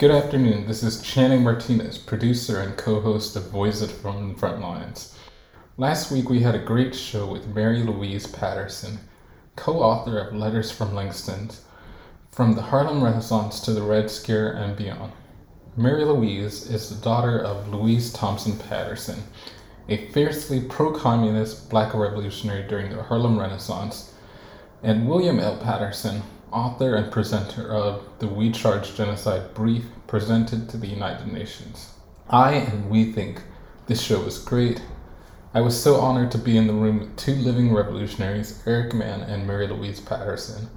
Good afternoon. This is Channing Martinez, producer and co host of Voices from the Front Lines. Last week we had a great show with Mary Louise Patterson, co author of Letters from Langston, From the Harlem Renaissance to the Red Scare and Beyond. Mary Louise is the daughter of Louise Thompson Patterson, a fiercely pro communist black revolutionary during the Harlem Renaissance, and William L. Patterson, author and presenter of the We Charge Genocide brief presented to the United Nations. I and we think this show was great. I was so honored to be in the room with two living revolutionaries, Eric Mann and Mary Louise Patterson,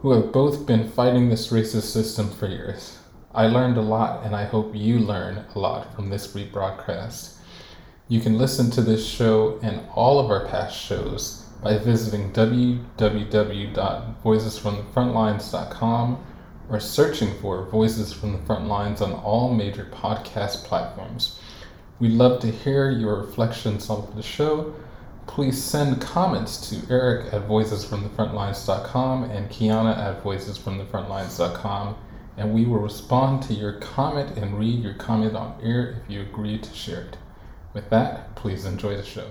who have both been fighting this racist system for years. I learned a lot, and I hope you learn a lot from this rebroadcast. You can listen to this show and all of our past shows by visiting www.voicesfromthefrontlines.com or searching for Voices from the Front Lines on all major podcast platforms. We'd love to hear your reflections on the show. Please send comments to Eric at voicesfromthefrontlines.com and Kiana at voicesfromthefrontlines.com and we will respond to your comment and read your comment on air if you agree to share it. With that, please enjoy the show.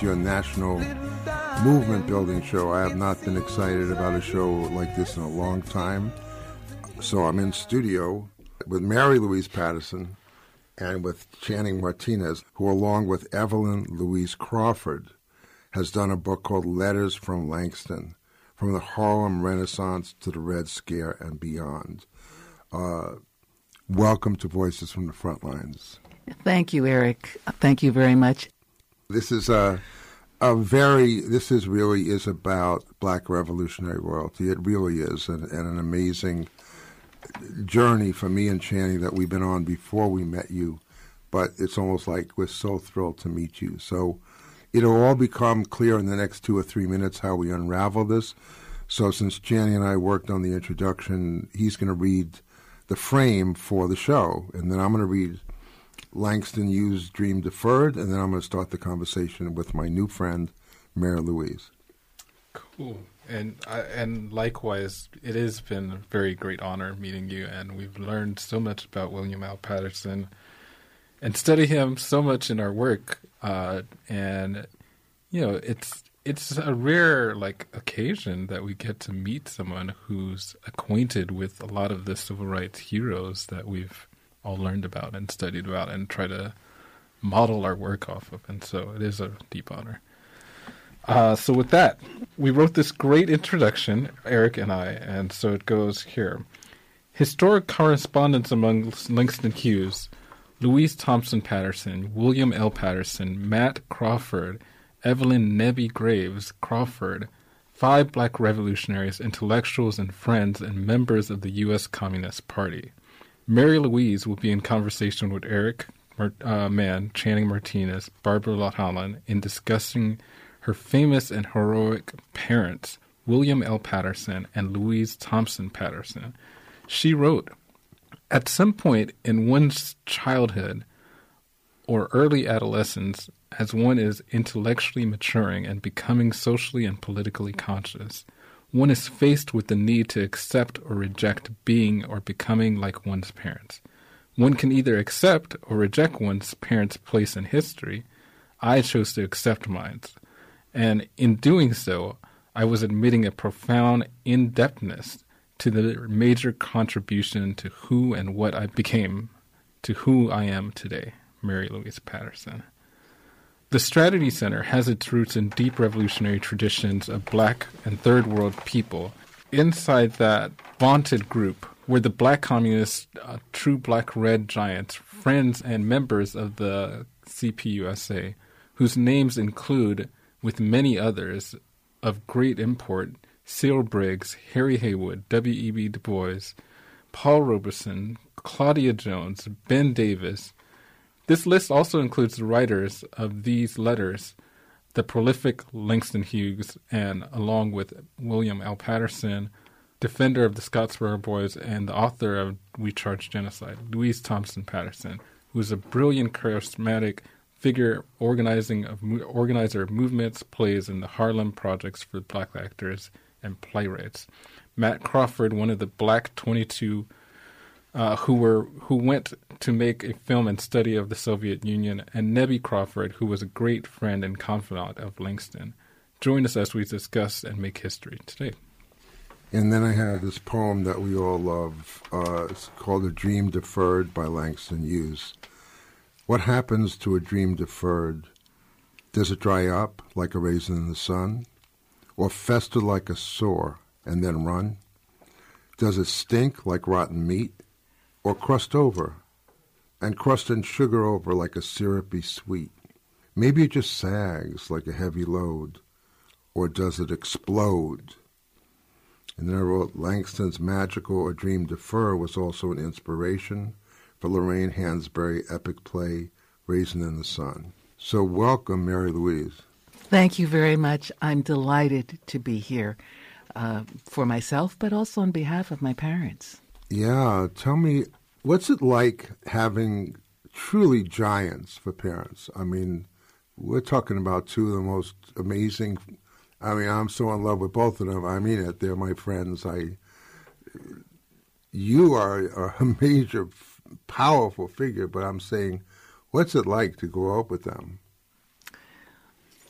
Your national movement building show. I have not been excited about a show like this in a long time. So, I'm in studio with Mary Louise Patterson and with Channing Martinez, who, along with Evelyn Louise Crawford, has done a book called Letters from Langston From the Harlem Renaissance to the Red Scare and Beyond. Uh, welcome to Voices from the Front Lines. Thank you, Eric. Thank you very much. This is a a very this is really is about black revolutionary royalty. It really is, and, and an amazing journey for me and Channing that we've been on before we met you. But it's almost like we're so thrilled to meet you. So it'll all become clear in the next two or three minutes how we unravel this. So since Channing and I worked on the introduction, he's going to read the frame for the show, and then I'm going to read Langston Hughes' Dream Deferred, and then I'm going to start the conversation with my new friend, Mary Louise. Cool. And and likewise, it has been a very great honor meeting you, and we've learned so much about William L. Patterson, and study him so much in our work. Uh, and you know, it's it's a rare like occasion that we get to meet someone who's acquainted with a lot of the civil rights heroes that we've all learned about and studied about, and try to model our work off of. And so, it is a deep honor. Uh, so with that, we wrote this great introduction, Eric and I, and so it goes here. Historic correspondence among Langston Hughes, Louise Thompson Patterson, William L. Patterson, Matt Crawford, Evelyn Nebby Graves Crawford, five black revolutionaries, intellectuals, and friends, and members of the U.S. Communist Party. Mary Louise will be in conversation with Eric uh, Mann, Channing Martinez, Barbara LaHolland in discussing her famous and heroic parents, William L. Patterson and Louise Thompson Patterson. She wrote, At some point in one's childhood, or early adolescence as one is intellectually maturing and becoming socially and politically conscious. One is faced with the need to accept or reject being or becoming like one's parents. One can either accept or reject one's parents' place in history. I chose to accept mine. And in doing so, I was admitting a profound in depthness to the major contribution to who and what I became, to who I am today, Mary Louise Patterson. The Strategy Center has its roots in deep revolutionary traditions of black and third world people. Inside that vaunted group were the black communists, uh, true black red giants, friends and members of the CPUSA, whose names include, with many others of great import, Cyril Briggs, Harry Haywood, W.E.B. Du Bois, Paul Robeson, Claudia Jones, Ben Davis, this list also includes the writers of these letters, the prolific Langston Hughes, and along with William L. Patterson, defender of the Scottsboro Boys and the author of We Charge Genocide, Louise Thompson Patterson, who is a brilliant, charismatic figure organizing of organizer of movements, plays, in the Harlem projects for black actors and playwrights. Matt Crawford, one of the Black 22 uh, who were who went to make a film and study of the Soviet Union, and Nebby Crawford, who was a great friend and confidant of Langston. Join us as we discuss and make history today. And then I have this poem that we all love. Uh, it's called A Dream Deferred by Langston Hughes. What happens to a dream deferred? Does it dry up like a raisin in the sun? Or fester like a sore and then run? Does it stink like rotten meat? Or crust over, and crust and sugar over like a syrupy sweet. Maybe it just sags like a heavy load, or does it explode? And then I wrote Langston's magical A Dream Defer was also an inspiration for Lorraine Hansberry epic play Raisin in the Sun. So welcome, Mary Louise. Thank you very much. I'm delighted to be here uh, for myself, but also on behalf of my parents. Yeah, tell me, what's it like having truly giants for parents? I mean, we're talking about two of the most amazing. I mean, I'm so in love with both of them. I mean it. They're my friends. I, you are a major, powerful figure, but I'm saying, what's it like to grow up with them?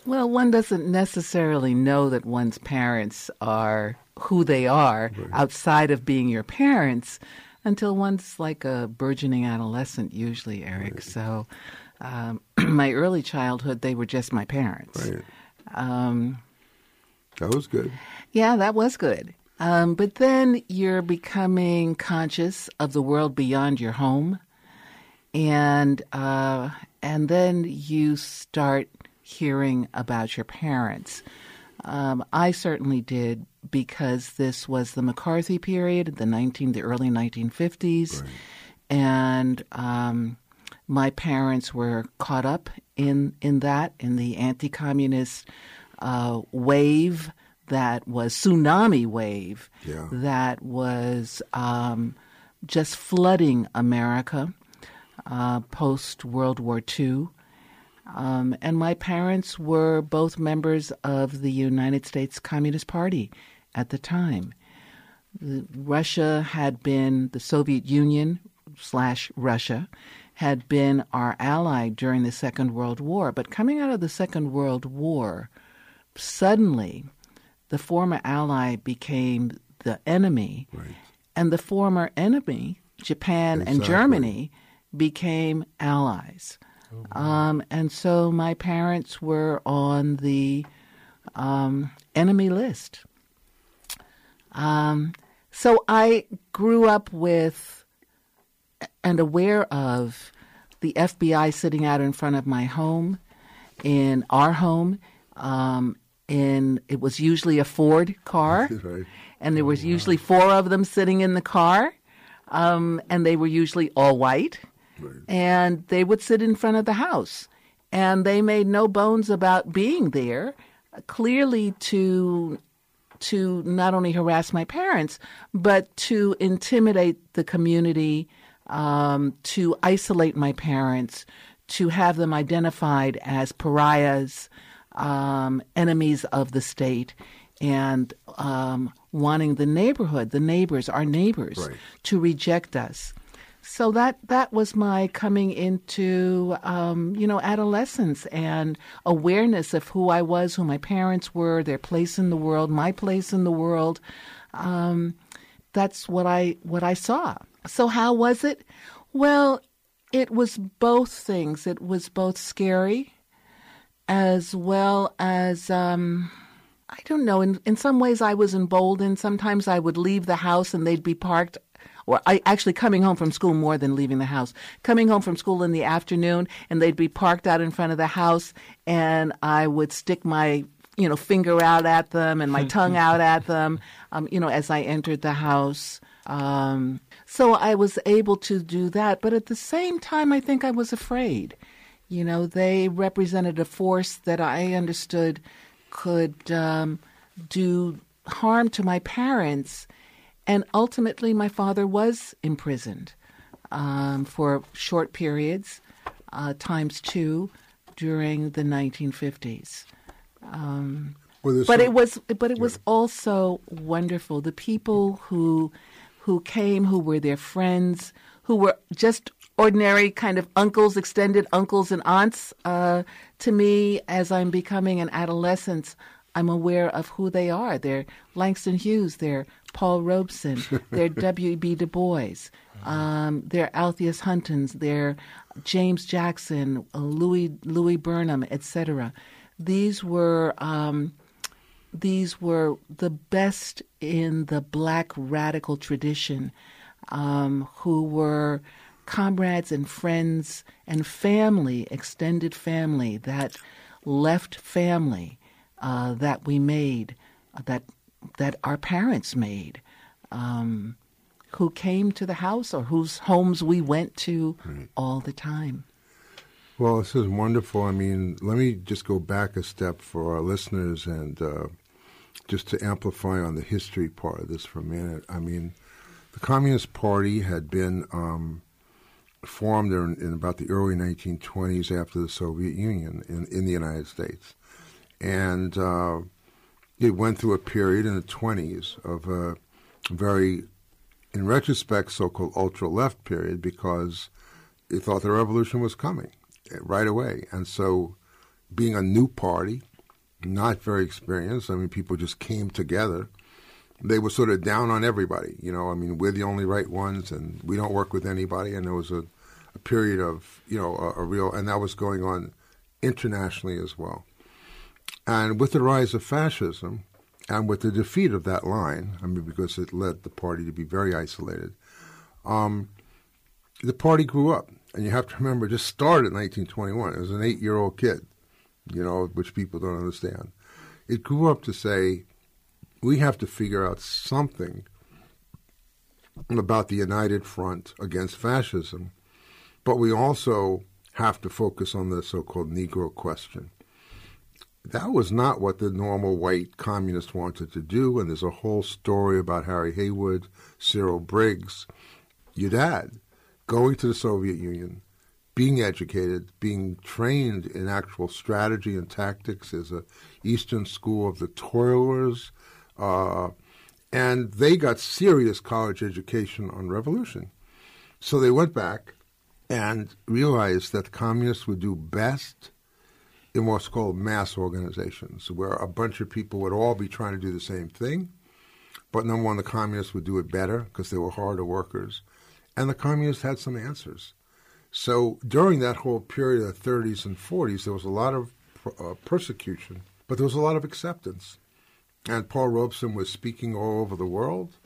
Well, one doesn't necessarily know that one's parents are who they are right. outside of being your parents until one's like a burgeoning adolescent, usually, Eric. Right. So, um, my early childhood, they were just my parents. Right. Um, that was good. Yeah, that was good. Um, but then you're becoming conscious of the world beyond your home, and uh, and then you start hearing about your parents. Um, I certainly did because this was the McCarthy period, the nineteen, the early nineteen fifties, right. and um, my parents were caught up in in that in the anti-communist uh, wave that was tsunami wave yeah. that was um, just flooding America uh, post World War II. Um, and my parents were both members of the United States Communist Party at the time. Russia had been, the Soviet Union slash Russia had been our ally during the Second World War. But coming out of the Second World War, suddenly the former ally became the enemy. Right. And the former enemy, Japan exactly. and Germany, became allies. Um, and so my parents were on the um, enemy list. Um, so I grew up with and aware of the FBI sitting out in front of my home, in our home. Um, in it was usually a Ford car, right. and there was oh, wow. usually four of them sitting in the car, um, and they were usually all white. And they would sit in front of the house. And they made no bones about being there, clearly to to not only harass my parents, but to intimidate the community, um, to isolate my parents, to have them identified as pariahs, um, enemies of the state, and um, wanting the neighborhood, the neighbors, our neighbors, Right. to reject us. So that that was my coming into um, you know adolescence and awareness of who I was, who my parents were, their place in the world, my place in the world. Um, that's what I what I saw. So how was it? Well, it was both things. It was both scary, as well as um, I don't know. In in some ways, I was emboldened. Sometimes I would leave the house and they'd be parked. Or I actually coming home from school more than leaving the house. Coming home from school in the afternoon, and they'd be parked out in front of the house, and I would stick my you know finger out at them and my tongue out at them, um, you know, as I entered the house. Um, so I was able to do that, but at the same time, I think I was afraid. You know, they represented a force that I understood could um, do harm to my parents. And ultimately, my father was imprisoned um, for short periods, uh, times two, during the 1950s. Well, But some- it was, but it was also wonderful. The people who who came, who were their friends, who were just ordinary kind of uncles, extended uncles and aunts. Uh, to me, as I'm becoming an adolescent, I'm aware of who they are. They're Langston Hughes. They're Paul Robeson. They're W.B. Du Bois. Um, they're Alphaeus Huntons. They're James Jackson, uh, Louis Louis Burnham, etc. These were. Um, these were the best in the black radical tradition um, who were comrades and friends and family, extended family, that left family uh, that we made, uh, that, that our parents made, um, who came to the house or whose homes we went to all the time. Well, this is wonderful. I mean, let me just go back a step for our listeners and uh, just to amplify on the history part of this for a minute. I mean, the Communist Party had been um, formed in, in about the early 1920s after the Soviet Union in, in the United States. And uh, it went through a period in the 20s of a very, in retrospect, so called ultra left period because it thought the revolution was coming eh, right away. And so, being a new party, not very experienced, I mean, people just came together. They were sort of down on everybody. You know, I mean, we're the only right ones and we don't work with anybody. And there was a, a period of, you know, a, a real, and that was going on internationally as well. And with the rise of fascism and with the defeat of that line, I mean, because it led the party to be very isolated, um, the party grew up. And you have to remember, it just started in 1921. It was an eight year old kid, you know, which people don't understand. It grew up to say, we have to figure out something about the united front against fascism, but we also have to focus on the so called Negro question. That was not what the normal white communists wanted to do, and there's a whole story about Harry Haywood, Cyril Briggs, your dad, going to the Soviet Union, being educated, being trained in actual strategy and tactics as a Eastern School of the Toilers, uh, and they got serious college education on revolution. So they went back and realized that communists would do best in what's called mass organizations, where a bunch of people would all be trying to do the same thing. But number one, the communists would do it better because they were harder workers. And the communists had some answers. So during that whole period of the 30s and 40s, there was a lot of uh, persecution, but there was a lot of acceptance. And Paul Robeson was speaking all over the world.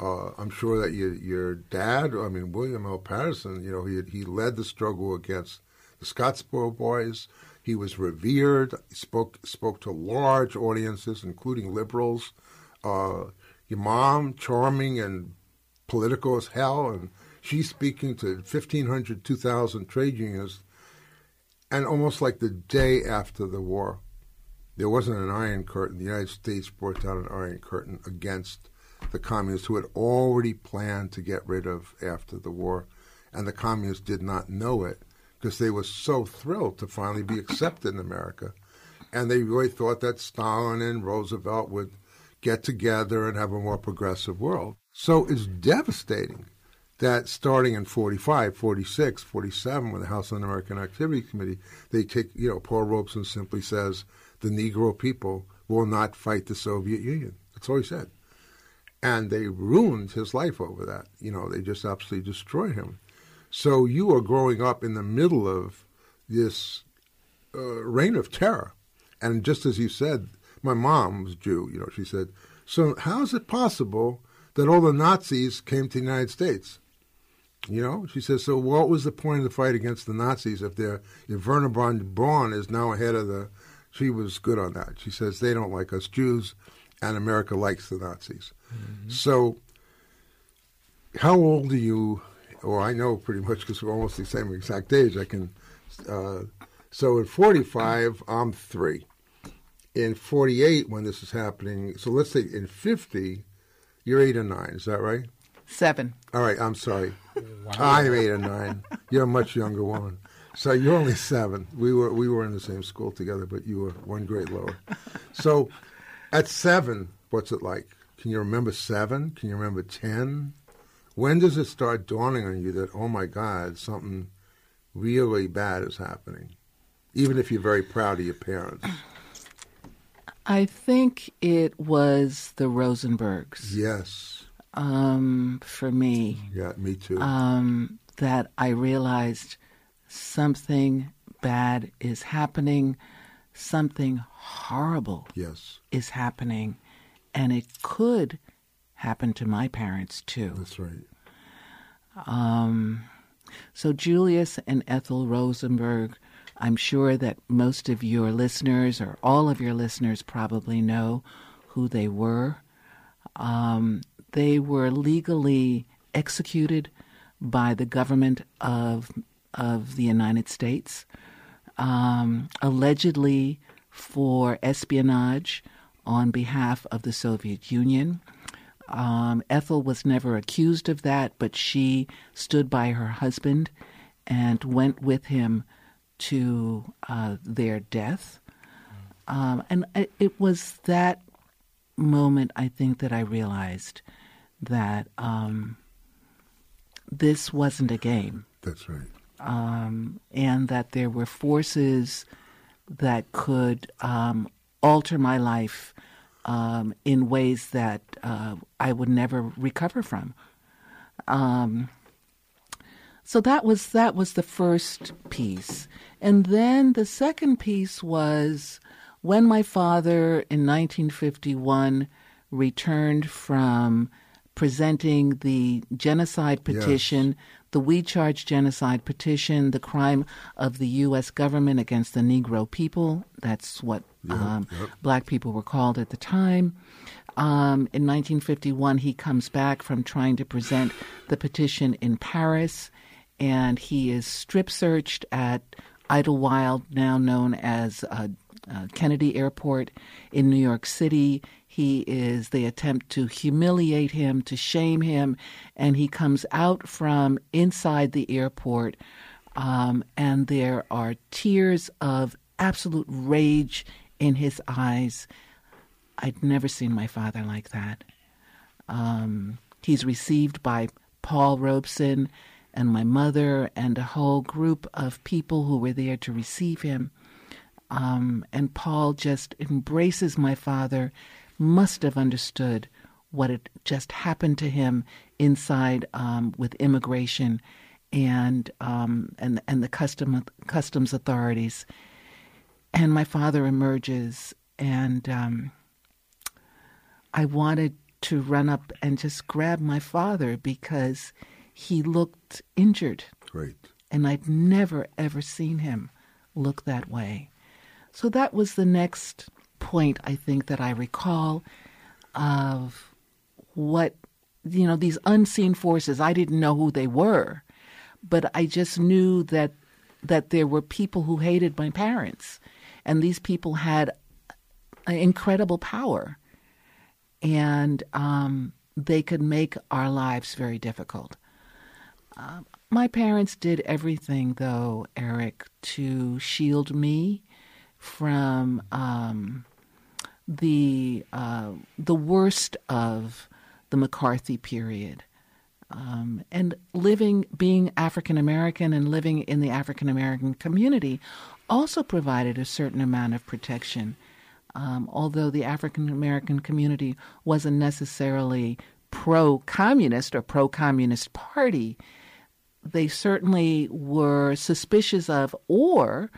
Uh, I'm sure that your, your dad, I mean, William L. Patterson, you know, he, he led the struggle against the Scottsboro Boys. He was revered. Spoke spoke to large audiences, including liberals. Uh, mom, charming and political as hell, and she's speaking to 1,500, 2,000 trade unions. And almost like the day after the war, there wasn't an iron curtain. The United States brought down an iron curtain against the communists who had already planned to get rid of after the war. And the communists did not know it because they were so thrilled to finally be accepted in America. And they really thought that Stalin and Roosevelt would get together and have a more progressive world. So it's devastating that starting in 45, 46, 47, with the House Un-American Activity Committee, they take, you know, Paul Robeson simply says, the Negro people will not fight the Soviet Union. That's all he said. And they ruined his life over that. You know, they just absolutely destroyed him. So you are growing up in the middle of this uh, reign of terror. And just as you said, my mom was Jew, you know, she said, so how is it possible that all the Nazis came to the United States? You know, she says, so what was the point of the fight against the Nazis if they're, if Wernher von Braun is now ahead of the, she was good on that. She says, they don't like us Jews and America likes the Nazis. Mm-hmm. So how old are you? Well, I know pretty much because we're almost the same exact age. I can, uh, so in 45, I'm three. In 48, when this is happening, so let's say in 50, you're eight or nine. Is that right? Seven. All right, I'm sorry. Wow. I'm eight or nine. You're a much younger woman. So you're only seven. We were we were in the same school together, but you were one grade lower. So at seven, what's it like? Can you remember seven? Can you remember ten? When does it start dawning on you that oh my God, something really bad is happening? Even if you're very proud of your parents. I think it was the Rosenbergs. Yes um, for me. Yeah, me too. Um, that I realized something bad is happening, something horrible yes. is happening, and it could happen to my parents too. That's right. Um, so Julius and Ethel Rosenberg, I'm sure that most of your listeners or all of your listeners probably know who they were. Um, they were legally executed by the government of of the United States, um, allegedly for espionage on behalf of the Soviet Union. Um, Ethel was never accused of that, but she stood by her husband and went with him to uh, their death. Um, and it was that moment, I think, that I realized that um, this wasn't a game. That's right. Um, and that there were forces that could um, alter my life um, in ways that uh, I would never recover from. Um, so that was that was the first piece, and then the second piece was when my father in 1951 returned from presenting the genocide petition, yes. The We Charge Genocide petition, the crime of the U.S. government against the Negro people. That's what yep, um, yep. black people were called at the time. Um, in 1951, he comes back from trying to present the petition in Paris, and he is strip searched at Idlewild, now known as uh, uh, Kennedy Airport in New York City. He is, they attempt to humiliate him, to shame him, and he comes out from inside the airport, um, and there are tears of absolute rage in his eyes. I'd never seen my father like that. Um, he's received by Paul Robeson and my mother and a whole group of people who were there to receive him. Um, and Paul just embraces my father must have understood what had just happened to him inside um, with immigration and um, and and the custom customs authorities. And my father emerges, and um, I wanted to run up and just grab my father because he looked injured. Right. And I'd never ever seen him look that way. So that was the next point I think that I recall of what you know these unseen forces. I didn't know who they were, but I just knew that that there were people who hated my parents, and these people had incredible power, and um, they could make our lives very difficult. Uh, My parents did everything, though, Eric, to shield me from um, the uh, the worst of the McCarthy period. Um, and living, being African American and living in the African American community also provided a certain amount of protection. Um, although the African American community wasn't necessarily pro communist or pro communist party, they certainly were suspicious of or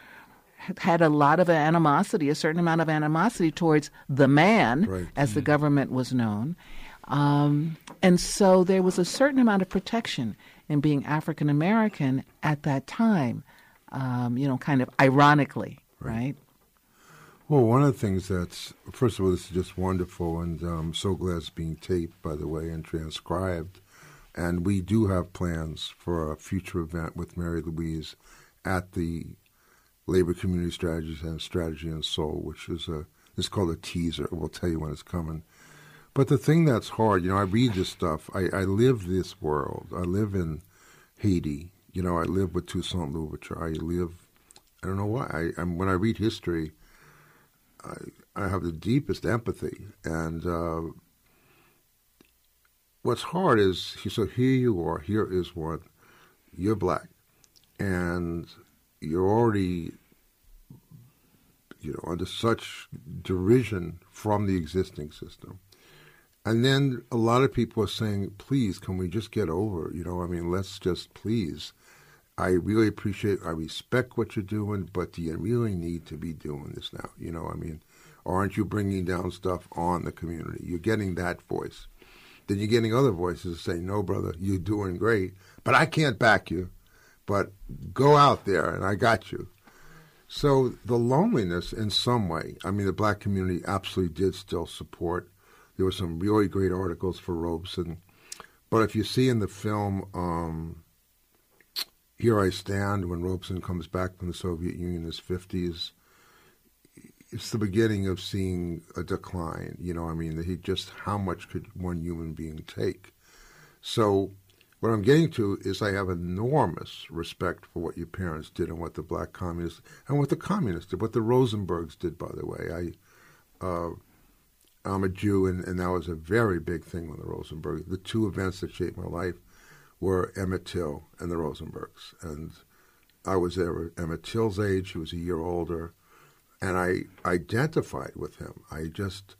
had a lot of animosity, a certain amount of animosity towards the man, Right. as the government was known. Um, and so there was a certain amount of protection in being African American at that time, um, you know, kind of ironically, right? Well, one of the things that's first of all, this is just wonderful, and I'm so glad it's being taped, by the way, and transcribed. And we do have plans for a future event with Mary Louise at the Labor Community Strategies and Strategy and Soul, which is a it's called a teaser. We'll tell you when it's coming. But the thing that's hard, you know, I read this stuff. I, I live this world. I live in Haiti. You know, I live with Toussaint Louverture. I live. I don't know why. I, I'm, when I read history, I, I have the deepest empathy. And uh, what's hard is so here you are. Here is one. You're black, and you're already, you know, under such derision from the existing system. And then a lot of people are saying, please, can we just get over? You know, I mean, let's just please. I really appreciate, I respect what you're doing, but do you really need to be doing this now? You know, I mean, aren't you bringing down stuff on the community? You're getting that voice. Then you're getting other voices saying, no, brother, you're doing great, but I can't back you. But go out there, and I got you. So the loneliness, in some way, I mean, the black community absolutely did still support. There were some really great articles for Robeson. But if you see in the film, um, Here I Stand, when Robeson comes back from the Soviet Union in his 50s, it's the beginning of seeing a decline. You know, I mean, he just how much could one human being take? So, what I'm getting to is I have enormous respect for what your parents did and what the black communists and what the communists did, what the Rosenbergs did, by the way. I, uh, I'm a Jew, and, and that was a very big thing with the Rosenbergs. The two events that shaped my life were Emmett Till and the Rosenbergs. And I was there at Emmett Till's age. He was a year older. And I identified with him. I just,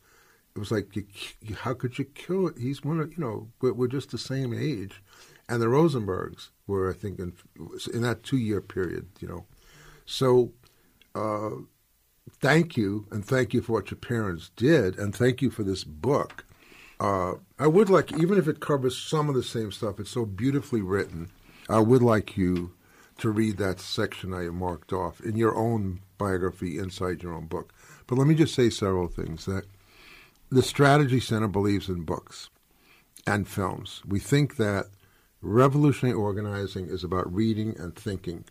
it was like, you, how could you kill it? He's one of, you know, we're, we're just the same age. And the Rosenbergs were, I think, in, in that two year period, you know. So, uh, thank you, and thank you for what your parents did, and thank you for this book. Uh, I would like, even if it covers some of the same stuff, it's so beautifully written. I would like you to read that section I marked off in your own biography inside your own book. But let me just say several things. That the Strategy Center believes in books and films. We think that revolutionary organizing is about reading and thinking.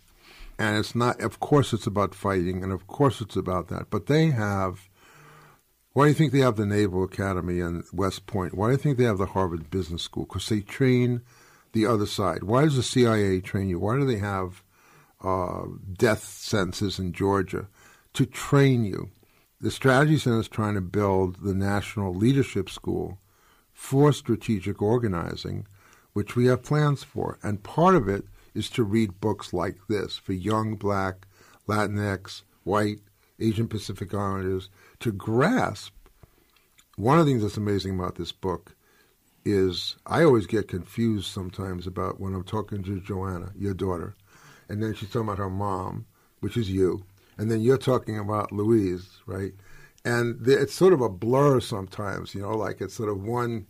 And it's not, of course, it's about fighting, and of course, it's about that. But they have, why do you think they have the Naval Academy and West Point? Why do you think they have the Harvard Business School? Because they train the other side. Why does the CIA train you? Why do they have uh, death sentences in Georgia? To train you. The Strategy Center is trying to build the National Leadership School for strategic organizing, which we have plans for. And part of it is to read books like this for young black, Latinx, white, Asian Pacific Islanders to grasp. One of the things that's amazing about this book is I always get confused sometimes about when I'm talking to Joanna, your daughter, and then she's talking about her mom, which is you, and then you're talking about Louise, right? And it's sort of a blur sometimes, you know, like it's sort of one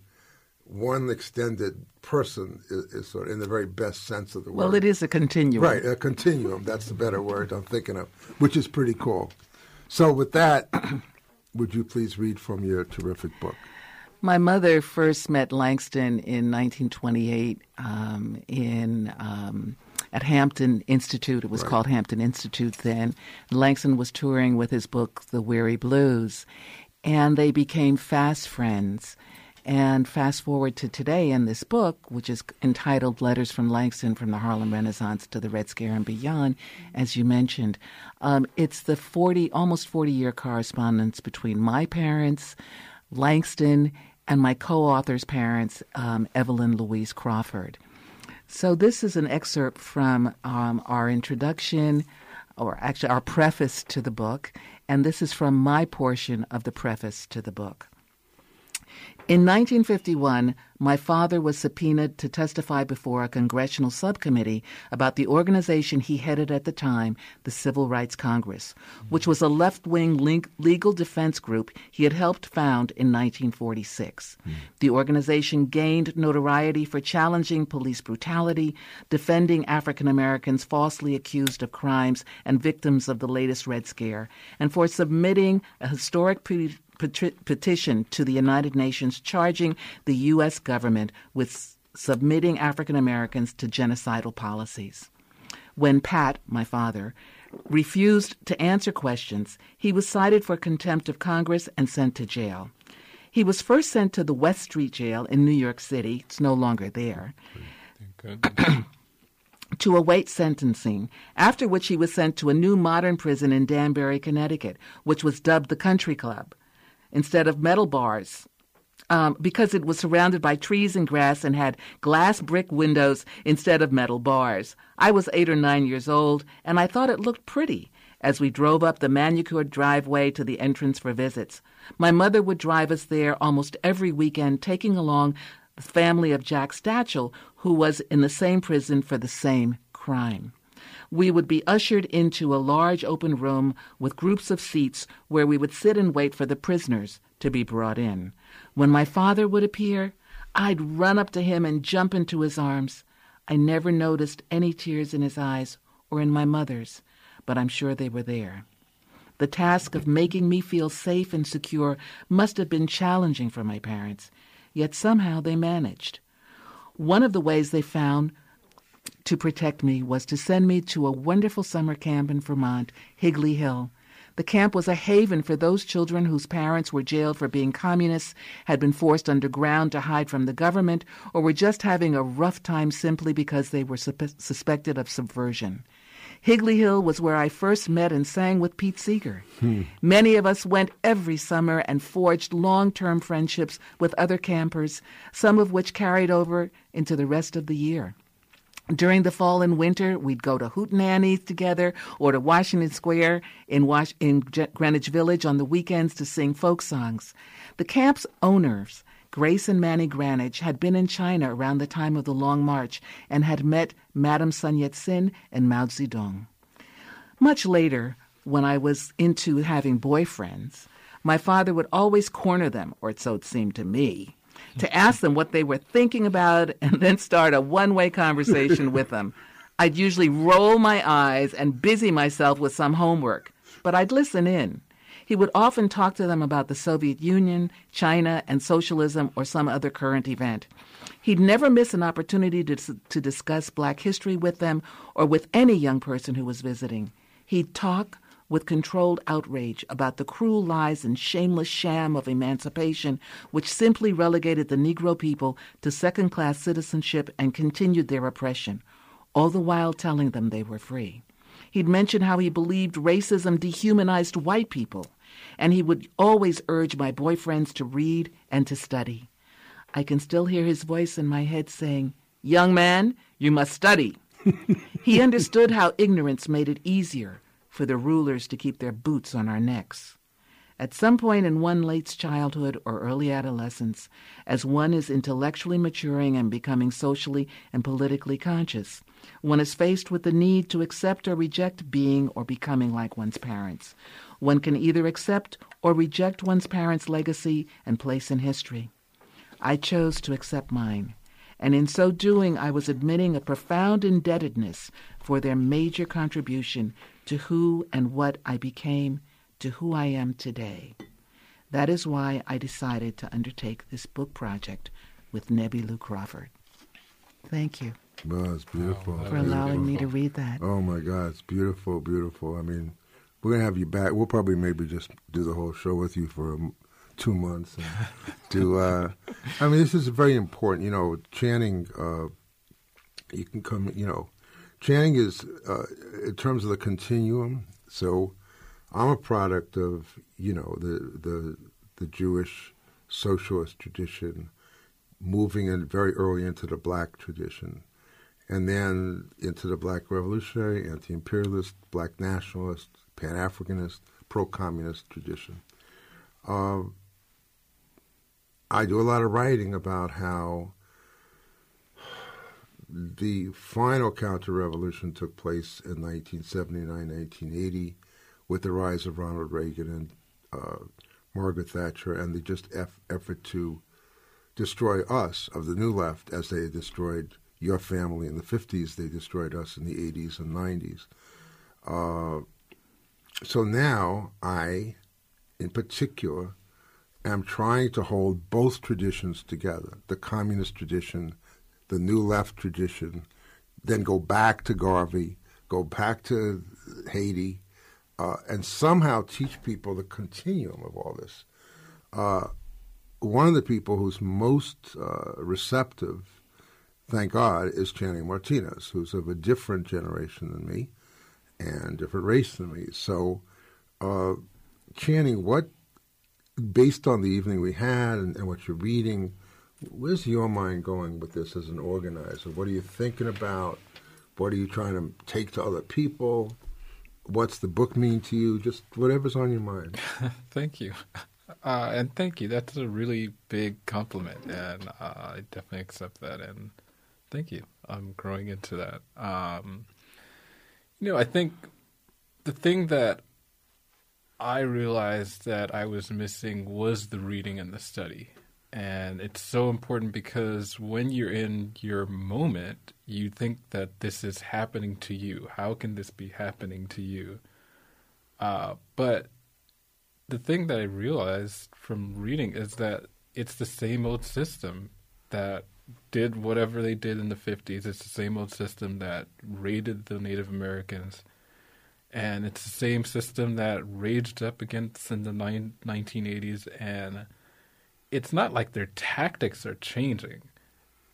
one extended person is, is sort of in the very best sense of the word. Well, it is a continuum. Right, a continuum. That's the better word I'm thinking of, which is pretty cool. So, with that, would you please read from your terrific book? My mother first met Langston in 1928 um, in um, at Hampton Institute. It was called Hampton Institute then. Langston was touring with his book, The Weary Blues, and they became fast friends. And fast forward to today in this book, which is entitled Letters from Langston from the Harlem Renaissance to the Red Scare and Beyond, as you mentioned, um, it's the 40, almost 40 year correspondence between my parents, Langston, and my co author's parents, um, Evelyn Louise Crawford. So this is an excerpt from um, our introduction, or actually our preface to the book, and this is from my portion of the preface to the book. In 1951, my father was subpoenaed to testify before a congressional subcommittee about the organization he headed at the time, the Civil Rights Congress, which was a left wing legal defense group he had helped found in 1946. Mm. The organization gained notoriety for challenging police brutality, defending African Americans falsely accused of crimes and victims of the latest Red Scare, and for submitting a historic pre- petition to the United Nations charging the U.S. government with submitting African Americans to genocidal policies. When Pat, my father, refused to answer questions, he was cited for contempt of Congress and sent to jail. He was first sent to the West Street Jail in New York City. It's no longer there. to await sentencing, after which he was sent to a new modern prison in Danbury, Connecticut, which was dubbed the Country Club instead of metal bars. Um, because it was surrounded by trees and grass and had glass brick windows instead of metal bars. I was eight or nine years old, and I thought it looked pretty as we drove up the manicured driveway to the entrance for visits. My mother would drive us there almost every weekend, taking along the family of Jack Stachel, who was in the same prison for the same crime we would be ushered into a large open room with groups of seats where we would sit and wait for the prisoners to be brought in. When my father would appear, I'd run up to him and jump into his arms. I never noticed any tears in his eyes or in my mother's, but I'm sure they were there. The task of making me feel safe and secure must have been challenging for my parents, yet somehow they managed. One of the ways they found to protect me was to send me to a wonderful summer camp in Vermont, Higley Hill. The camp was a haven for those children whose parents were jailed for being communists, had been forced underground to hide from the government, or were just having a rough time simply because they were suspected of subversion. Higley Hill was where I first met and sang with Pete Seeger. Hmm. Many of us went every summer and forged long term friendships with other campers, some of which carried over into the rest of the year. During the fall and winter, we'd go to Hootenannies together or to Washington Square in, Was- in Greenwich Village on the weekends to sing folk songs. The camp's owners, Grace and Manny Granich, had been in China around the time of the Long March and had met Madame Sun Yat sen and Mao Zedong. Much later, when I was into having boyfriends, my father would always corner them, or so it seemed to me, to ask them what they were thinking about and then start a one way conversation with them. I'd usually roll my eyes and busy myself with some homework, but I'd listen in. He would often talk to them about the Soviet Union, China, and socialism or some other current event. He'd never miss an opportunity to, to discuss black history with them or with any young person who was visiting. He'd talk, with controlled outrage about the cruel lies and shameless sham of emancipation, which simply relegated the Negro people to second class citizenship and continued their oppression, all the while telling them they were free. He'd mention how he believed racism dehumanized white people, and he would always urge my boyfriends to read and to study. I can still hear his voice in my head saying, Young man, you must study. he understood how ignorance made it easier for the rulers to keep their boots on our necks. At some point in one late childhood or early adolescence, as one is intellectually maturing and becoming socially and politically conscious, one is faced with the need to accept or reject being or becoming like one's parents. One can either accept or reject one's parents' legacy and place in history. I chose to accept mine, and in so doing, I was admitting a profound indebtedness for their major contribution to who and what I became, to who I am today. That is why I decided to undertake this book project with Nebbie Lou Crawford. Thank you. Well, it's beautiful. For allowing me to read that. Oh my God, it's beautiful, beautiful. I mean, we're gonna have you back. We'll probably maybe just do the whole show with you for a two months. And do uh, I mean this is very important. You know, Channing. Uh, you can come. You know, Channing is uh, in terms of the continuum. So, I'm a product of you know the the the Jewish socialist tradition, moving in very early into the black tradition, and then into the black revolutionary, anti-imperialist, black nationalist, pan-Africanist, pro-communist tradition. Uh, I do a lot of writing about how the final counter-revolution took place in 1979, 1980, with the rise of Ronald Reagan and uh, Margaret Thatcher, and the just eff- effort to destroy us of the new left as they destroyed your family in the 50s. They destroyed us in the 80s and 90s. Uh, so now I, in particular, am trying to hold both traditions together the communist tradition, the new left tradition, then go back to Garvey, go back to Haiti, uh, and somehow teach people the continuum of all this. Uh, one of the people who's most uh, receptive, thank God, is Channing Martinez, who's of a different generation than me and different race than me. So, uh, Channing, what, based on the evening we had and, and what you're reading, where's your mind going with this as an organizer? What are you thinking about? What are you trying to take to other people? What's the book mean to you? Just whatever's on your mind. thank you. Uh, and thank you. That's a really big compliment, and uh, I definitely accept that. And thank you. I'm growing into that. Um, you know, I think the thing that I realized that I was missing was the reading and the study. And it's so important because when you're in your moment, you think that this is happening to you. How can this be happening to you? Uh, but the thing that I realized from reading is that it's the same old system that did whatever they did in the 50s. It's the same old system that raided the Native Americans. And it's the same system that raged up against in the 1980s. And it's not like their tactics are changing.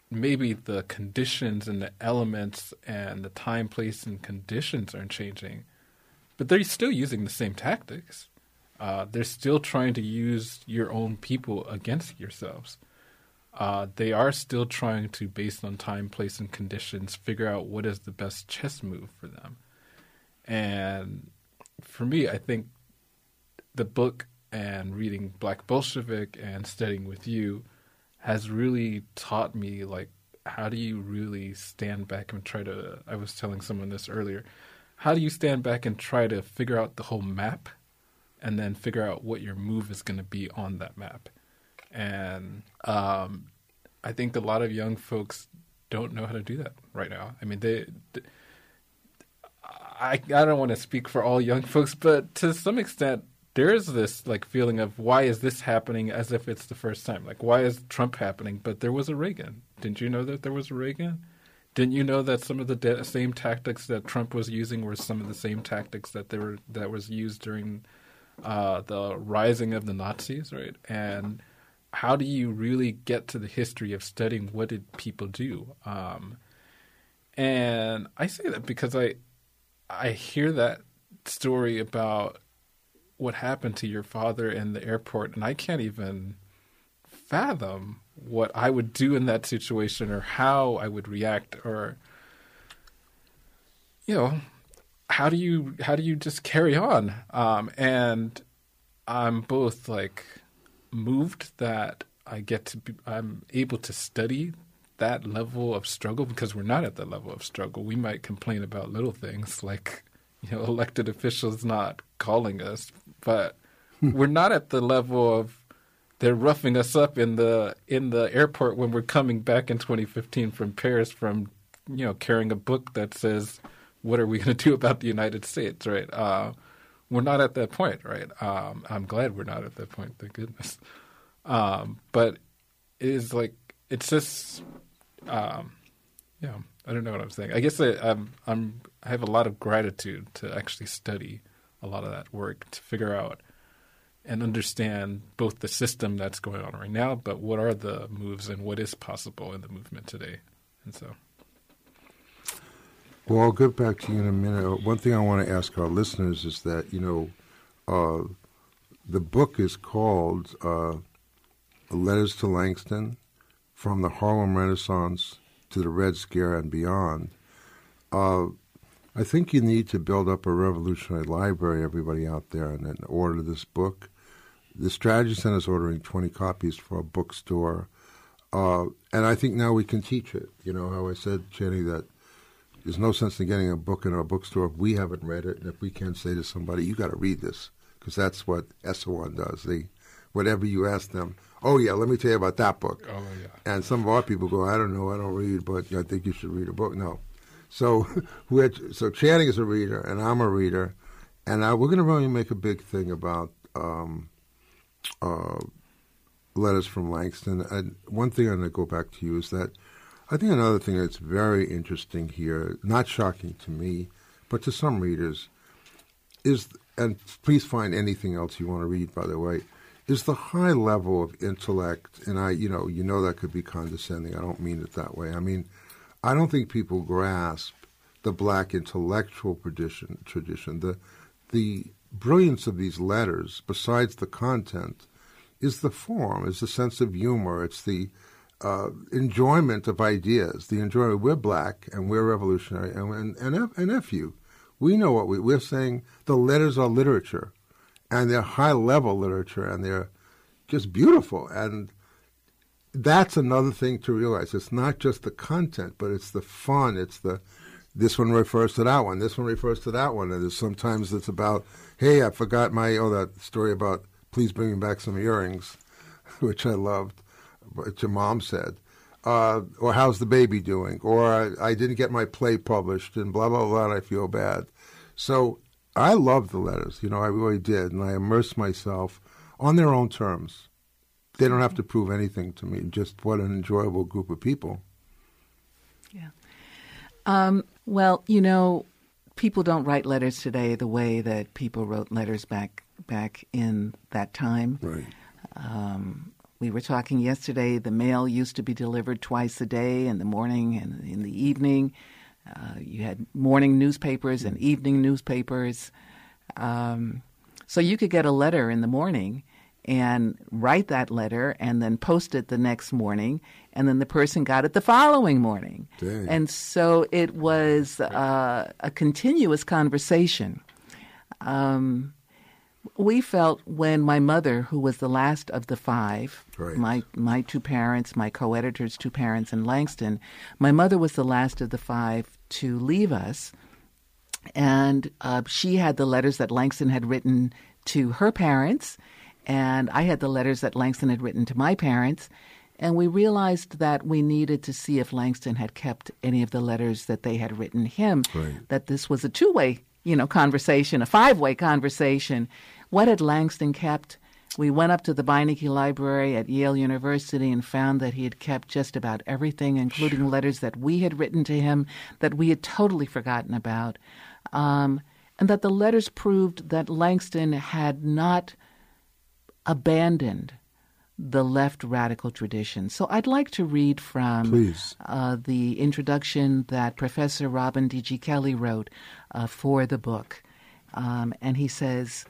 Maybe the conditions and the elements and the time, place, and conditions aren't changing, but they're still using the same tactics. Uh, they're still trying to use your own people against yourselves. Uh, they are still trying to, based on time, place, and conditions, figure out what is the best chess move for them. And for me, I think the book and reading Black Bolshevik and studying with you has really taught me, like, how do you really stand back and try to? I was telling someone this earlier. How do you stand back and try to figure out the whole map and then figure out what your move is going to be on that map? and um, I think a lot of young folks don't know how to do that right now. I mean, they, they I I don't want to speak for all young folks, but to some extent, there is this like feeling of why is this happening as if it's the first time? Like, why is Trump happening? But there was a Reagan. Didn't you know that there was a Reagan? Didn't you know that some of the de- same tactics that Trump was using were some of the same tactics that they were that was used during uh, the rising of the Nazis, right? And how do you really get to the history of studying what did people do? Um, and I say that because I I hear that story about what happened to your father in the airport, and I can't even fathom what I would do in that situation or how I would react or you know how do you how do you just carry on um, and I'm both like moved that I get to be I'm able to study that level of struggle because we're not at that level of struggle. We might complain about little things like you know elected officials not calling us, but we're not at the level of they're roughing us up in the in the airport when we're coming back in 2015 from Paris from you know carrying a book that says what are we going to do about the United States, right? Uh, we're not at that point, right? Um, I'm glad we're not at that point, thank goodness. Um, but it is like it's just, um, yeah, I don't know what I'm saying. I guess I, I'm I'm I have a lot of gratitude to actually study a lot of that work to figure out and understand both the system that's going on right now, but what are the moves and what is possible in the movement today. And so, Well, I'll get back to you in a minute. Uh, One thing I want to ask our listeners is that, you know, uh, the book is called uh, Letters to Langston From the Harlem Renaissance to the Red Scare and Beyond. Uh, I think you need to build up a revolutionary library, everybody out there, and then order this book. The Strategy Center is ordering 20 copies for a bookstore. Uh, and I think now we can teach it. You know how I said, Jenny, that there's no sense in getting a book in our bookstore if we haven't read it, and if we can't say to somebody, "You got to read this," because that's what SO1 does. They, whatever you ask them, oh yeah, let me tell you about that book. oh yeah, And some of our people go, I don't know, I don't read, but I think you should read a book. No, so had, so Channing is a reader, and I'm a reader, and I, we're going to really make a big thing about um, uh, letters from Langston. And one thing I'm going to go back to you is that I think another thing that's very interesting here, not shocking to me, but to some readers, is and please find anything else you want to read. By the way, is the high level of intellect, and I, you know, you know that could be condescending. I don't mean it that way. I mean, I don't think people grasp the black intellectual tradition. Tradition, the the brilliance of these letters, besides the content, is the form, is the sense of humor. It's the uh, enjoyment of ideas. The enjoyment. We're black and we're revolutionary, and and and, and F you. We know what we, we're saying. The letters are literature, and they're high level literature, and they're just beautiful. And that's another thing to realize. It's not just the content, but it's the fun. It's the this one refers to that one. This one refers to that one. And sometimes it's about, hey, I forgot my oh that story about please bring me back some earrings, which I loved, which your mom said. Uh, or how's the baby doing? Or I, I didn't get my play published, and blah blah blah. I feel bad. So I love the letters. You know, I really did, and I immersed myself on their own terms. They don't have to prove anything to me. Just what an enjoyable group of people. Yeah. Um, well, you know, people don't write letters today the way that people wrote letters back back in that time. Right. Um, we were talking yesterday. The mail used to be delivered twice a day, in the morning and in the evening. Uh, you had morning newspapers and evening newspapers. Um, so you could get a letter in the morning and write that letter and then post it the next morning, and then the person got it the following morning. Dang. And so it was uh, a continuous conversation. Um, we felt when my mother, who was the last of the five, Right. my my two parents, my co-editors' two parents in Langston, my mother was the last of the five to leave us, and uh, she had the letters that Langston had written to her parents, and I had the letters that Langston had written to my parents. And we realized that we needed to see if Langston had kept any of the letters that they had written him. Right. That this was a two-way, you know, conversation, a five-way conversation. What had Langston kept? We went up to the Beinecke Library at Yale University and found that he had kept just about everything, including letters that we had written to him that we had totally forgotten about. Um, and that the letters proved that Langston had not abandoned the left radical tradition. So I'd like to read from uh, the introduction that Professor Robin D.G. Kelley wrote uh, for the book. Um, and he says,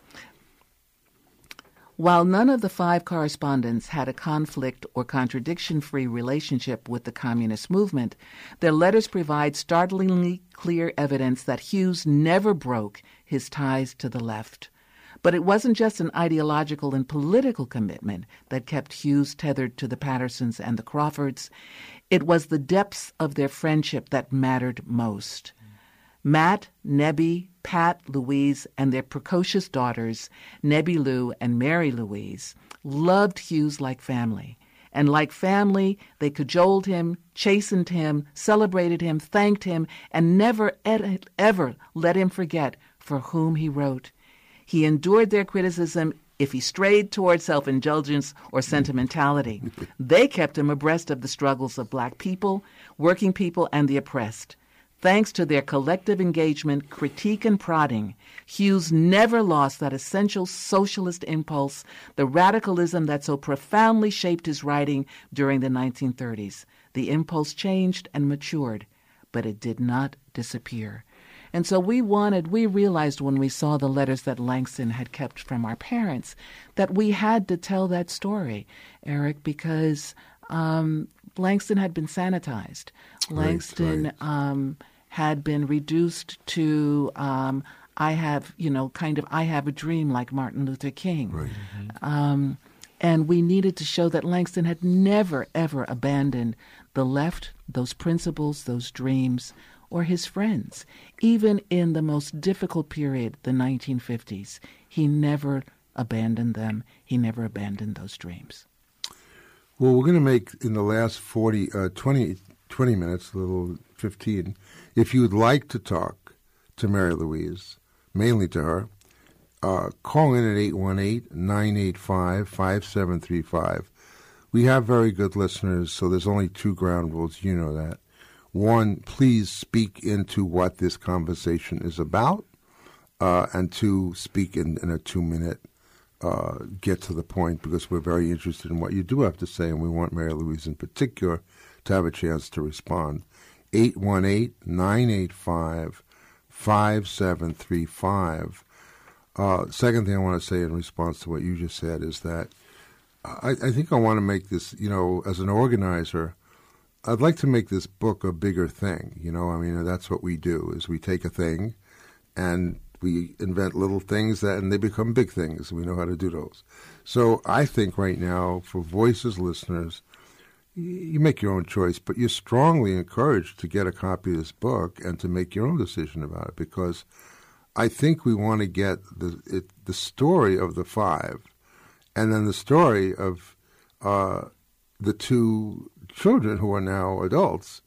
while none of the five correspondents had a conflict or contradiction free relationship with the communist movement, their letters provide startlingly clear evidence that Hughes never broke his ties to the left. But it wasn't just an ideological and political commitment that kept Hughes tethered to the Pattersons and the Crawfords. It was the depths of their friendship that mattered most. Matt, Nebby, Pat, Louise, and their precocious daughters, Nebby Lou and Mary Louise, loved Hughes like family. And like family, they cajoled him, chastened him, celebrated him, thanked him, and never ever let him forget for whom he wrote. He endured their criticism if he strayed toward self indulgence or sentimentality. They kept him abreast of the struggles of black people, working people, and the oppressed. Thanks to their collective engagement, critique, and prodding, Hughes never lost that essential socialist impulse, the radicalism that so profoundly shaped his writing during the 1930s. The impulse changed and matured, but it did not disappear. And so we wanted, we realized when we saw the letters that Langston had kept from our parents that we had to tell that story, Eric, because um, Langston had been sanitized. Langston right. Um, had been reduced to, um, I have, you know, kind of, I have a dream like Martin Luther King. Right. Um, and we needed to show that Langston had never, ever abandoned the left, those principles, those dreams, or his friends. Even in the most difficult period, the 1950s, he never abandoned them. He never abandoned those dreams. Well, we're going to make in the last 40, uh, 20, 20 minutes, a little 15, if you would like to talk to Mary Louise, mainly to her, uh, call in at 818-985-5735. We have very good listeners, so there's only two ground rules. You know that. One, please speak into what this conversation is about, uh, and two, speak in, in a two-minute uh, get to the point because we're very interested in what you do have to say, and we want Mary Louise in particular to have a chance to respond. 818 985 5735. Uh, second thing I want to say in response to what you just said is that I, I think I want to make this, you know, as an organizer, I'd like to make this book a bigger thing. You know, I mean, that's what we do is we take a thing and we invent little things that and they become big things. We know how to do those. So I think right now for voices listeners, you make your own choice, but you're strongly encouraged to get a copy of this book and to make your own decision about it because I think we want to get the it, the story of the five, and then the story of uh, the two children who are now adults.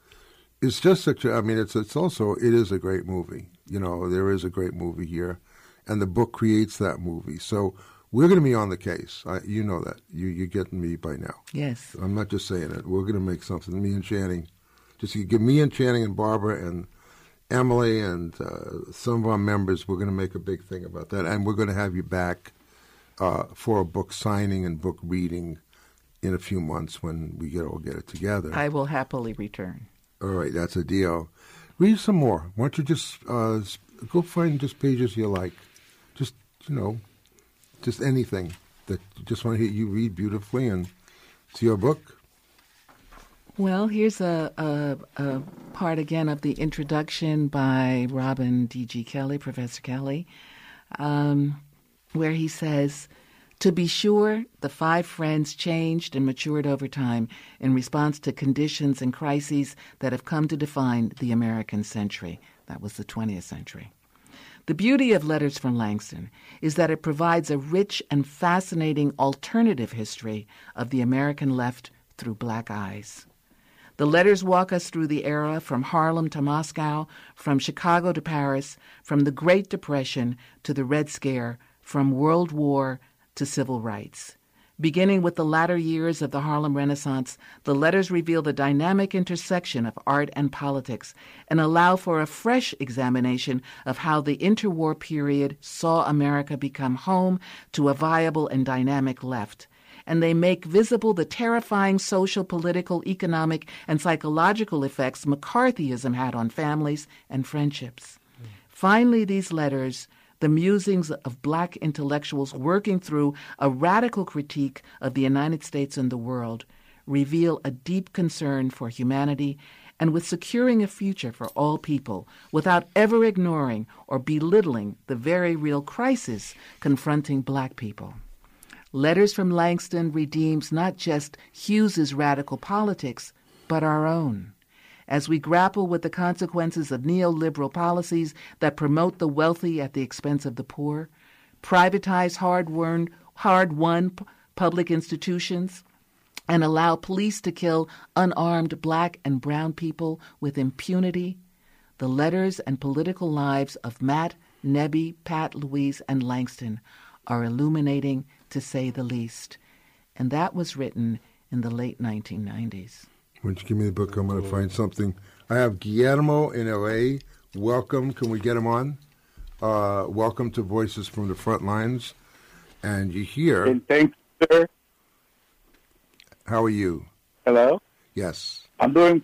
It's just such a. I mean, it's it's also it is a great movie. You know, there is a great movie here, and the book creates that movie. So we're going to be on the case. I, you know that. You you're getting me by now. Yes. I'm not just saying it. We're going to make something. Me and Channing, just give me and Channing and Barbara and Emily and uh, some of our members. We're going to make a big thing about that, and we're going to have you back uh, for a book signing and book reading in a few months when we get all get it together. I will happily return. all right, that's a deal. Read some more. Why don't you just uh, go find just pages you like, just you know, just anything that you just want to hear you read beautifully and it's your book. Well, here's a, a, a part again of the introduction by Robin D.G. Kelley, Professor Kelley, um, where he says, To be sure, the five friends changed and matured over time in response to conditions and crises that have come to define the American century. That was the 20th century. The beauty of Letters from Langston is that it provides a rich and fascinating alternative history of the American left through black eyes. The letters walk us through the era from Harlem to Moscow, from Chicago to Paris, from the Great Depression to the Red Scare, from World War to civil rights. Beginning with the latter years of the Harlem Renaissance, the letters reveal the dynamic intersection of art and politics and allow for a fresh examination of how the interwar period saw America become home to a viable and dynamic left and they make visible the terrifying social, political, economic, and psychological effects McCarthyism had on families and friendships. Finally, these letters, the musings of black intellectuals working through a radical critique of the United States and the world, reveal a deep concern for humanity and with securing a future for all people without ever ignoring or belittling the very real crisis confronting black people. Letters from Langston redeems not just Hughes's radical politics, but our own. As we grapple with the consequences of neoliberal policies that promote the wealthy at the expense of the poor, privatize hard-won, hard-won public institutions, and allow police to kill unarmed black and brown people with impunity, the letters and political lives of Matt, Nebby, Pat, Louise, and Langston are illuminating to say the least. And that was written in the late 1990s. Why don't you give me the book? I'm going to find something. I have Guillermo in L.A. Welcome. Can we get him on? Uh, welcome to Voices from the Front Lines. And you hear, And thanks, sir. how are you? Hello. Yes. I'm doing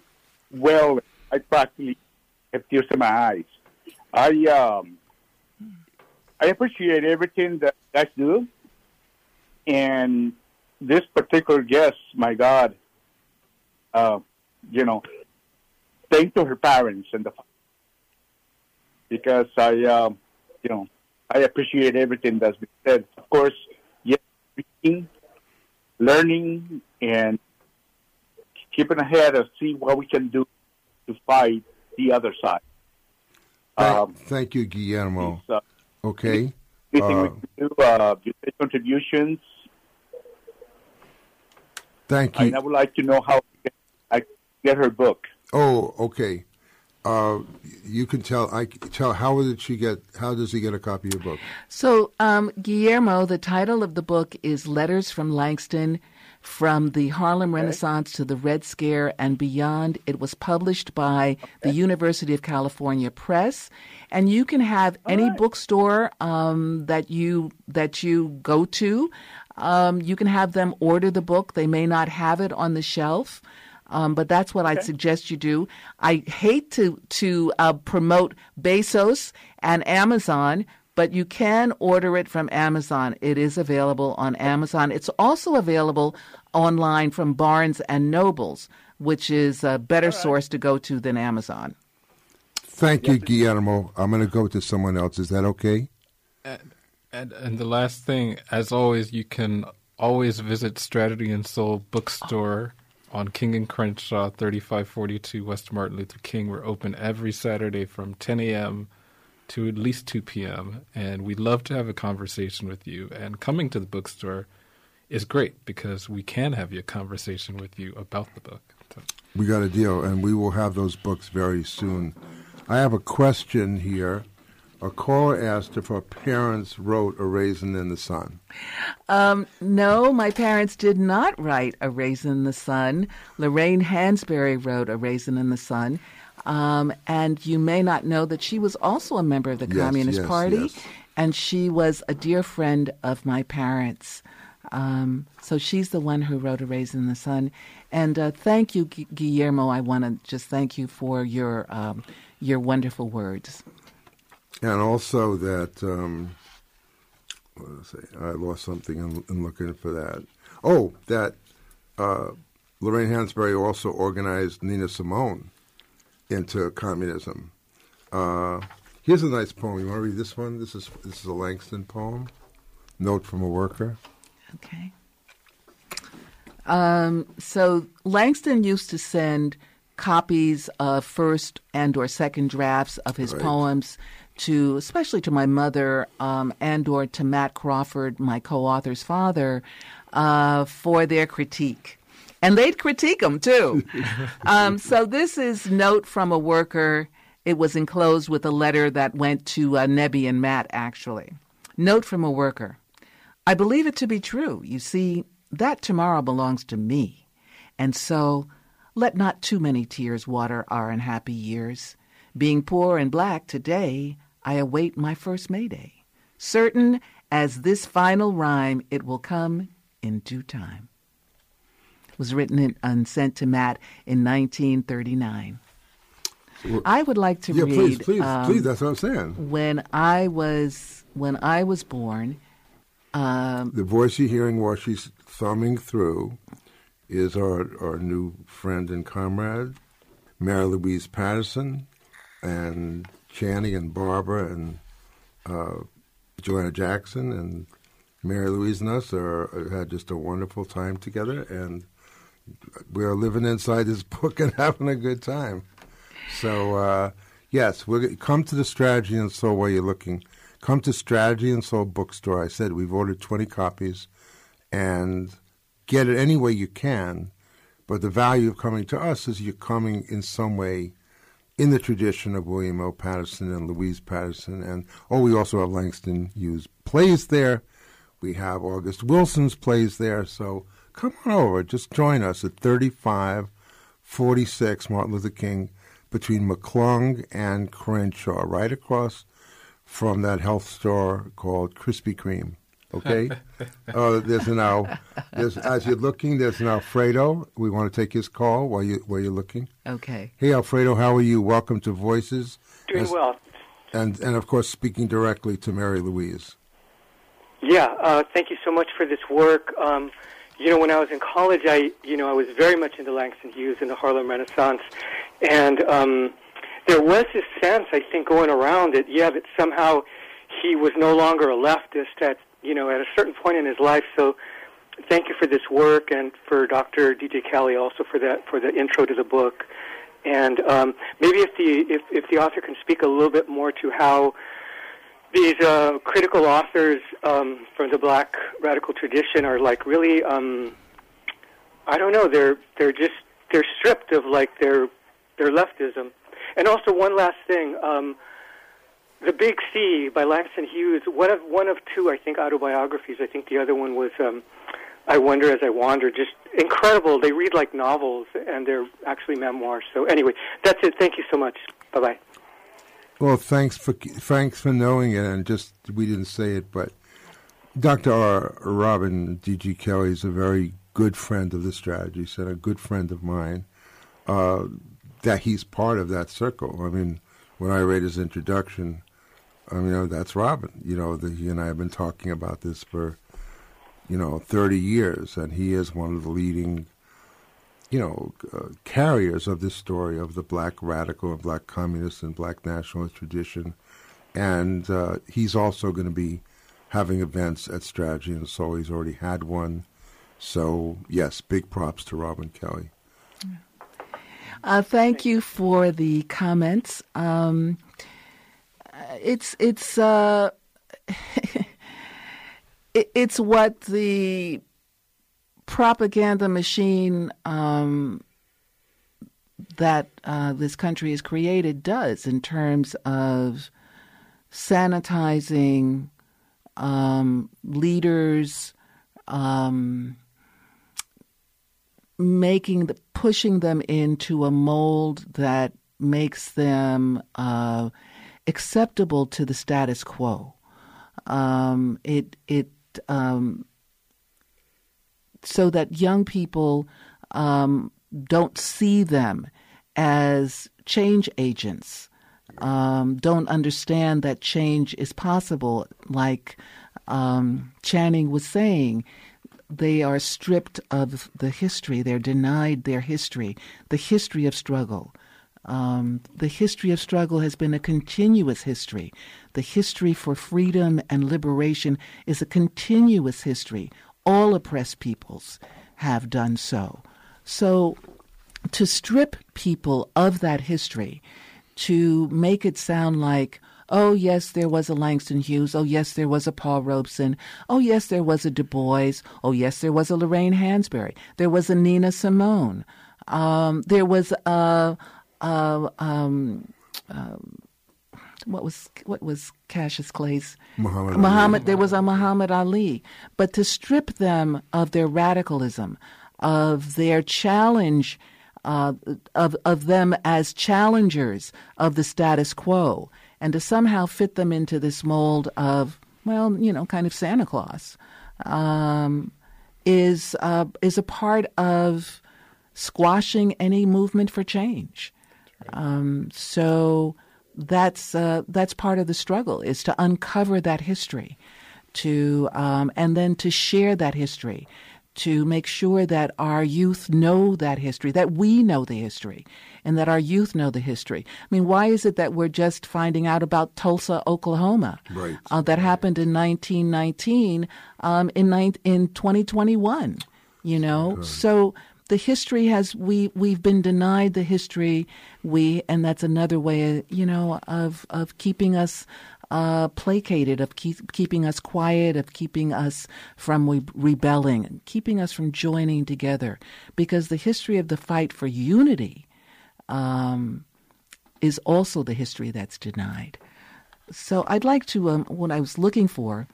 well. I practically have tears in my eyes. I um, I appreciate everything that you guys do, and this particular guest, my God, uh, you know, thank to her parents and the because I, um, you know, I appreciate everything that's been said. Of course, yes, reading, learning, and keeping ahead and see what we can do to fight the other side. Thank, Um, thank you, Guillermo. uh, Okay. anything Uh, we can do, uh, contributions, Thank you. and I would like to know how get her book. Oh, okay. Uh, you can tell. I can tell. How did she get? How does he get a copy of your book? So, um, Guillermo, the title of the book is Letters from Langston From the Harlem Renaissance to the Red Scare and Beyond. It was published by the University of California Press. And you can have any bookstore um, that you that you go to. Um, you can have them order the book. They may not have it on the shelf. Um, but that's what I'd suggest you do. I hate to to uh, promote Bezos and Amazon, but you can order it from Amazon. It is available on Amazon. It's also available online from Barnes and Nobles, which is a better source to go to than Amazon. Thank you, Guillermo. I'm going to go to someone else. Is that okay? And and the last thing, as always, you can always visit Strategy and Soul Bookstore on King and Crenshaw, 3542 West Martin Luther King. We're open every Saturday from 10 a.m. to at least 2 p.m. And we'd love to have a conversation with you. And coming to the bookstore is great because we can have a conversation with you about the book. We got a deal, and we will have those books very soon. I have a question here. A caller asked if her parents wrote A Raisin in the Sun. No, my parents did not write A Raisin in the Sun. Lorraine Hansberry wrote A Raisin in the Sun. Um, and you may not know that she was also a member of the Yes, Communist yes, Party, yes. and she was a dear friend of my parents. Um, so she's the one who wrote A Raisin in the Sun. And uh, thank you, Guillermo. I want to just thank you for your um, your wonderful words. And also that, um, what did I say? I lost something in, in looking for that. Oh, that uh, Lorraine Hansberry also organized Nina Simone into communism. Uh, here's a nice poem. You want to read this one? This is this is a Langston poem. Note from a worker. Okay. Um, so Langston used to send copies of first and or second drafts of his Right. poems to, especially to my mother, um, and or to Matt Crawford, my co-author's father, uh, for their critique. And they'd critique them too. um, so this is note from a worker. It was enclosed with a letter that went to uh, Nebby and Matt, actually. Note from a worker. I believe it to be true. You see, that tomorrow belongs to me. And so, let not too many tears water our unhappy years. Being poor and black today, I await my first May Day. Certain as this final rhyme, it will come in due time. It was written and sent to Matt in 1939. I would like to yeah, read. please, please, um, please. That's what I'm saying. when I was when I was born, The voice you're hearing while she's thumbing through is our our new friend and comrade, Mary Louise Patterson, and Channing and Barbara and uh, Joanna Jackson and Mary Louise and us are had just a wonderful time together, and we are living inside this book and having a good time. So uh, yes, we're come to the Strategy and Soul while you're looking. Come to Strategy and Soul Bookstore. I said we've ordered 20 copies, and get it any way you can. But the value of coming to us is you're coming in some way in the tradition of William O. Patterson and Louise Patterson. And oh, we also have Langston Hughes plays there. We have August Wilson's plays there. So come on over. Just join us at 35 46, Martin Luther King, between McClung and Crenshaw, right across from that health store called Krispy Kreme. Okay, uh, there's now, there's as you're looking, there's an Alfredo. We want to take his call while you while you're looking. Okay. Hey, Alfredo, how are you? Welcome to Voices. Doing As- well. and and of course speaking directly to Mary Louise. Yeah, uh, thank you so much for this work. Um, you know, when I was in college, I, you know, I was very much into Langston Hughes and the Harlem Renaissance, and um, there was this sense, I think, going around that, yeah, that somehow he was no longer a leftist at, you know, at a certain point in his life. So, thank you for this work, and for Dr. D.J. Kelley also for that for the intro to the book. And um, maybe if the if, if the author can speak a little bit more to how these uh, critical authors um, from the black radical tradition are like really um, I don't know they're they're just they're stripped of like their their leftism and also one last thing um, the Big Sea by Langston Hughes one of one of two I think autobiographies I think the other one was um, I wonder as I wander just incredible they read like novels and they're actually memoirs so anyway that's it thank you so much bye bye Well, thanks for thanks for knowing it, and just we didn't say it, but Dr. R. Robin D.G. Kelley is a very good friend of the strategies and a good friend of mine. Uh, that he's part of that circle. I mean, when I read his introduction, I mean, that's Robin. You know, the, he and I have been talking about this for, you know, 30 years, and he is one of the leading, you know, uh, carriers of this story of the black radical and black communist and black nationalist tradition. And uh, he's also going to be having events at Strategy and Soul. He's already had one. So, yes, big props to Robin Kelley. Uh, thank you for the comments. Um, uh, it's it's uh, it, it's what the propaganda machine um, that uh, this country has created does in terms of sanitizing um, leaders. Um, making the pushing them into a mold that makes them uh, acceptable to the status quo. Um, it it um, so that young people um, don't see them as change agents. Um, don't understand that change is possible. Like um, Channing was saying, they are stripped of the history. They're denied their history, the history of struggle. Um, the history of struggle has been a continuous history. The history for freedom and liberation is a continuous history. All oppressed peoples have done so. So, to strip people of that history, to make it sound like, Oh, yes, there was a Langston Hughes. Oh, yes, there was a Paul Robeson. Oh, yes, there was a Du Bois. Oh, yes, there was a Lorraine Hansberry. There was a Nina Simone. Um, there was a, um, um, what was what was Cassius Clay's Muhammad Muhammad. There was a Muhammad Ali, but to strip them of their radicalism, of their challenge, uh, of of them as challengers of the status quo, and to somehow fit them into this mold of well, you know, kind of Santa Claus, um, is uh, is a part of squashing any movement for change. Um, so that's uh, that's part of the struggle is to uncover that history, to um, and then to share that history, to make sure that our youth know that history, that we know the history, and that our youth know the history. I mean, why is it that we're just finding out about Tulsa, Oklahoma, Right. uh, that happened in 1919 um, in nine, in 2021? You know, so the history has we we've been denied the history we and that's another way you know of of keeping us uh, placated of keep, keeping us quiet of keeping us from re- rebelling keeping us from joining together. Because the history of the fight for unity um, is also the history that's denied. So I'd like to um, what I was looking for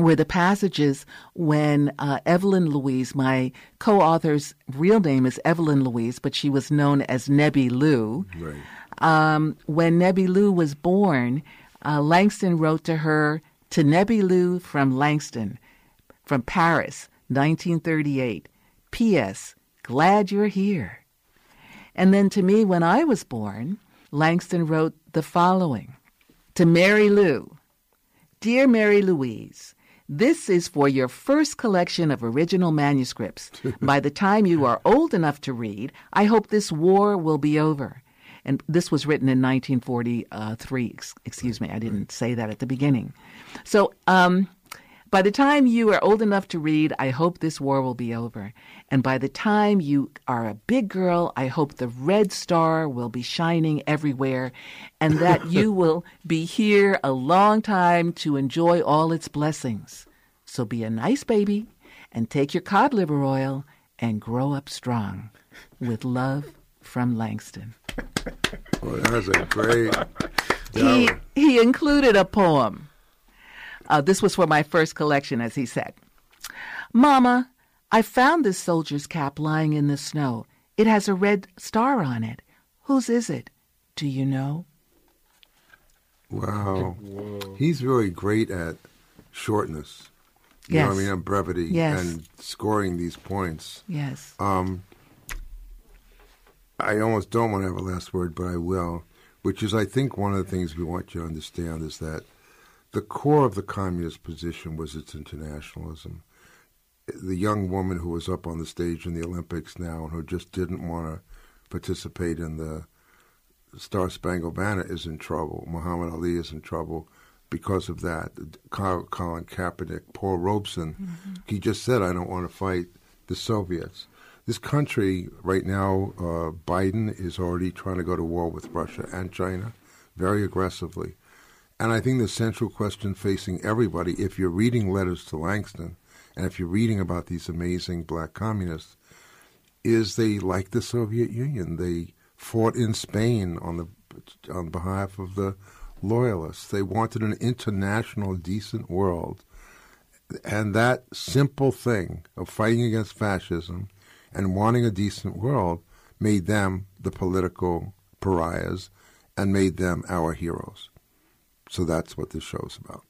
were the passages when uh, Evelyn Louise, my co-author's real name is Evelyn Louise, but she was known as Nebby Lou. Right. Um, when Nebby Lou was born, uh, Langston wrote to her, to Nebby Lou from Langston, from Paris, 1938. P.S. Glad you're here. And then to me, when I was born, Langston wrote the following To Mary Lou, Dear Mary Louise, this is for your first collection of original manuscripts. By the time you are old enough to read, I hope this war will be over. And this was written in 1943. Excuse me, I didn't say that at the beginning. So, um, by the time you are old enough to read, I hope this war will be over. And by the time you are a big girl, I hope the red star will be shining everywhere and that you will be here a long time to enjoy all its blessings. So be a nice baby and take your cod liver oil and grow up strong. With love from Langston. Well, that was a great. He, he included a poem. Uh, this was for my first collection, as he said. Mama, I found this soldier's cap lying in the snow. It has a red star on it. Whose is it? Do you know? Wow. He's really great at shortness. You know what I mean? And brevity Yes. and scoring these points. Yes. Um, I almost don't want to have a last word, but I will, which is I think one of the things we want you to understand is that the core of the communist position was its internationalism. The young woman who was up on the stage in the Olympics now and who just didn't want to participate in the Star Spangled Banner is in trouble. Muhammad Ali is in trouble because of that. Col- Colin Kaepernick, Paul Robeson, he just said, I don't want to fight the Soviets. This country right now, uh, Biden is already trying to go to war with Russia and China very aggressively. And I think the central question facing everybody, if you're reading letters to Langston, and if you're reading about these amazing black communists, is they like the Soviet Union. They fought in Spain on the on behalf of the loyalists. They wanted an international, decent world, and that simple thing of fighting against fascism and wanting a decent world made them the political pariahs and made them our heroes. So that's what this show's about.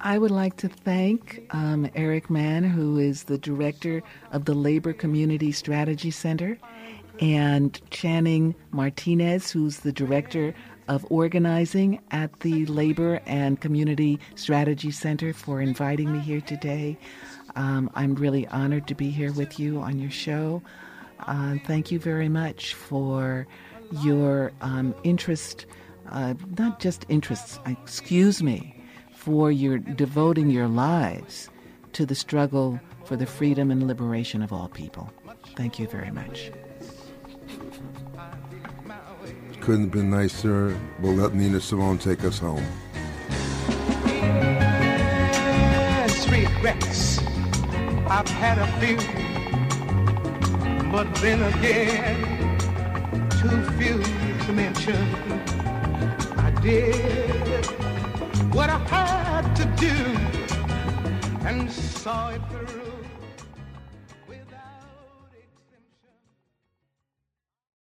I would like to thank um, Eric Mann, who is the director of the Labor Community Strategy Center, and Channing Martinez, who's the director of organizing at the Labor and Community Strategy Center, for inviting me here today. Um, I'm really honored to be here with you on your show. Uh, thank you very much for your um, interest, uh, not just interests, excuse me, for your devoting your lives to the struggle for the freedom and liberation of all people. Thank you very much. Couldn't have been nicer. We'll let Nina Simone take us home. Yes, regrets. I've had a few, but then again, too few to mention. I did what I had to do and saw it through.